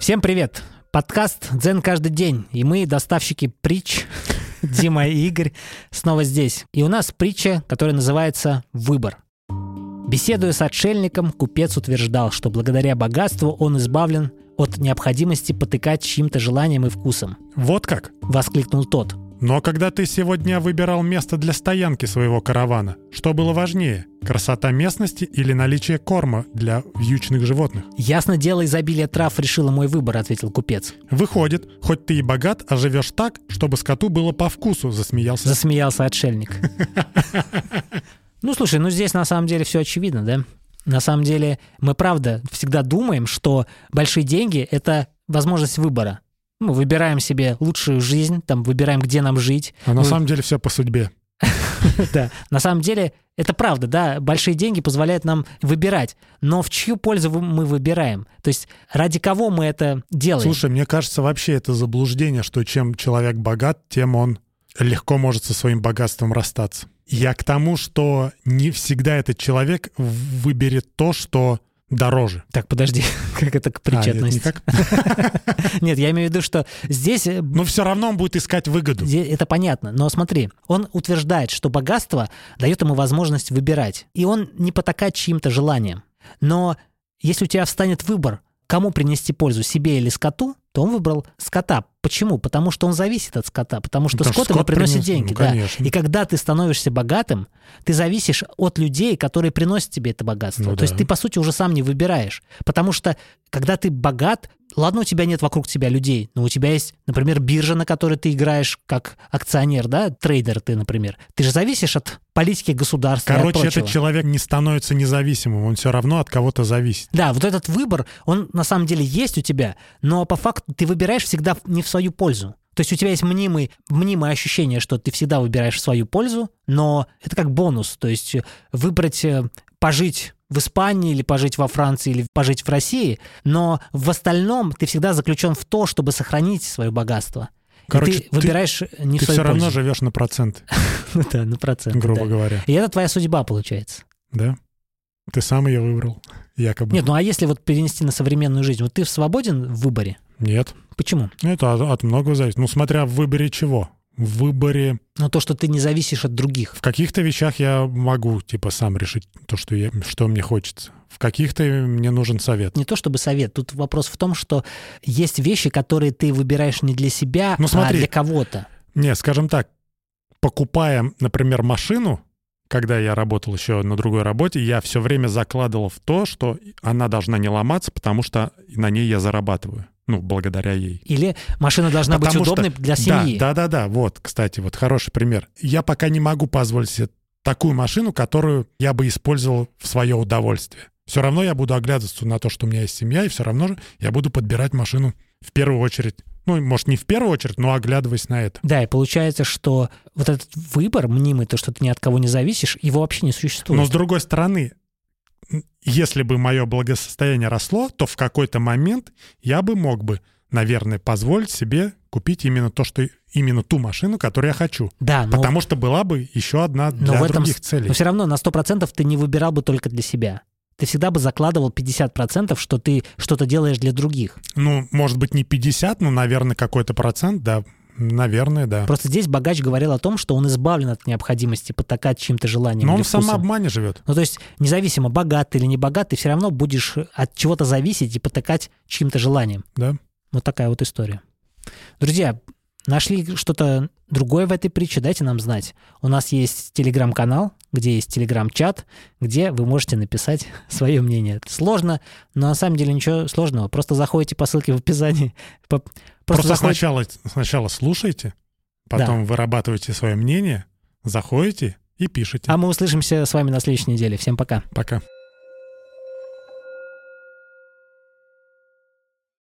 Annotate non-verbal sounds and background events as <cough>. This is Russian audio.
Всем привет! Подкаст «Дзен каждый день», и мы, доставщики притч, <laughs> Дима и Игорь, снова здесь. И у нас притча, которая называется «Выбор». Беседуя с отшельником, купец утверждал, что благодаря богатству он избавлен от необходимости потыкать чьим-то желанием и вкусом. Вот как? Воскликнул тот. Но когда ты сегодня выбирал место для стоянки своего каравана, что было важнее? Красота местности или наличие корма для вьючных животных? «Ясно дело, изобилие трав решило мой выбор», — ответил купец. Выходит, хоть ты и богат, а живешь так, чтобы скоту было по вкусу, засмеялся. Засмеялся отшельник. <laughs> Ну, слушай, ну здесь на самом деле все очевидно, да? На самом деле мы правда всегда думаем, что большие деньги — это возможность выбора. Мы выбираем себе лучшую жизнь, там выбираем, где нам жить. А на Мы- самом деле все по судьбе. <laughs> Да, на самом деле это правда, да, большие деньги позволяют нам выбирать, но в чью пользу мы выбираем? То есть ради кого мы это делаем? Слушай, мне кажется, вообще это заблуждение, что чем человек богат, тем он легко может со своим богатством расстаться. Я к тому, что не всегда этот человек выберет то, что дороже. Так, подожди, <laughs> как это к А, притче нет, относится? никак. <laughs> Нет, я имею в виду, что здесь э, Но все равно он будет искать выгоду. Это понятно, но смотри, он утверждает, что богатство дает ему возможность выбирать, и он не потакает чьим-то желанием. Но если у тебя встанет выбор, кому принести пользу, себе или скоту, то он выбрал скота. Почему? Потому что он зависит от скота, потому что Потому что скот ему скот приносит принес- деньги. ну, да. конечно. И когда ты становишься богатым, ты зависишь от людей, которые приносят тебе это богатство. Ну то есть да. ты, по сути, уже сам не выбираешь. Потому что, когда ты богат, ладно, у тебя нет вокруг тебя людей, но у тебя есть, например, биржа, на которой ты играешь как акционер, да, трейдер ты, например. Ты же зависишь от политики государства Короче, этот человек не становится независимым, он все равно от кого-то зависит. Да, вот этот выбор, он на самом деле есть у тебя, но по факту ты выбираешь всегда не в свою пользу. То есть у тебя есть мнимый, мнимое ощущение, что ты всегда выбираешь в свою пользу, но это как бонус. То есть э, выбрать э, пожить в Испании или пожить во Франции или пожить в России, но в остальном ты всегда заключен в то, чтобы сохранить свое богатство. И Короче, ты выбираешь не Ты все равно пользу. живешь на процент, <laughs> Да, на процент. грубо да. говоря. И это твоя судьба получается. Да? Ты сам ее выбрал, якобы. Нет, ну а если вот перенести на современную жизнь, вот ты свободен в выборе? Нет. Почему? Это от, от многого зависит. Ну, смотря в выборе чего. В выборе... Ну, то, что ты не зависишь от других. В каких-то вещах я могу, типа, сам решить то, что, я, что мне хочется. В каких-то мне нужен совет. Не то чтобы совет, тут вопрос в том, что есть вещи, которые ты выбираешь не для себя, Ну, а смотри. для кого-то. Не, скажем так, покупая, например, машину, когда я работал еще на другой работе, я все время закладывал в то, что она должна не ломаться, потому что на ней я зарабатываю. Ну, благодаря ей. Или машина должна Потому быть что- удобной для семьи. Да, да, да, да. Вот, кстати, вот хороший пример. Я пока не могу позволить себе такую машину, которую я бы использовал в свое удовольствие. Все равно я буду оглядываться на то, что у меня есть семья, и все равно же я буду подбирать машину в первую очередь. Ну, может, не в первую очередь, но оглядываясь на это. Да, и получается, что вот этот выбор, мнимый, то, что ты ни от кого не зависишь, его вообще не существует. Но с другой стороны, если бы мое благосостояние росло, то в какой-то момент я бы мог бы, наверное, позволить себе купить именно то, что именно ту машину, которую я хочу. да, но, Потому что была бы еще одна но для в этом, других целей. но все равно на 100% ты не выбирал бы только для себя. Ты всегда бы закладывал 50%, что ты что-то делаешь для других. Ну, может быть, не 50, но, наверное, какой-то процент, да. Наверное, да. Просто здесь богач говорил о том, что он избавлен от необходимости потакать чьим-то желанием. Но он в самообмане живет. Ну, то есть, независимо, богат ты или не богат, ты все равно будешь от чего-то зависеть и потакать чьим-то желанием. Да. Вот такая вот история. Друзья, нашли что-то другое в этой притче, дайте нам знать. У нас есть телеграм-канал, где есть телеграм-чат, где вы можете написать <laughs> свое мнение. Это сложно, но на самом деле ничего сложного. Просто заходите по ссылке в описании. <laughs> по- Просто, заходите- сначала, сначала слушайте, потом вырабатывайте свое мнение, заходите и пишите. А мы услышимся с вами на следующей неделе. Всем пока. Пока.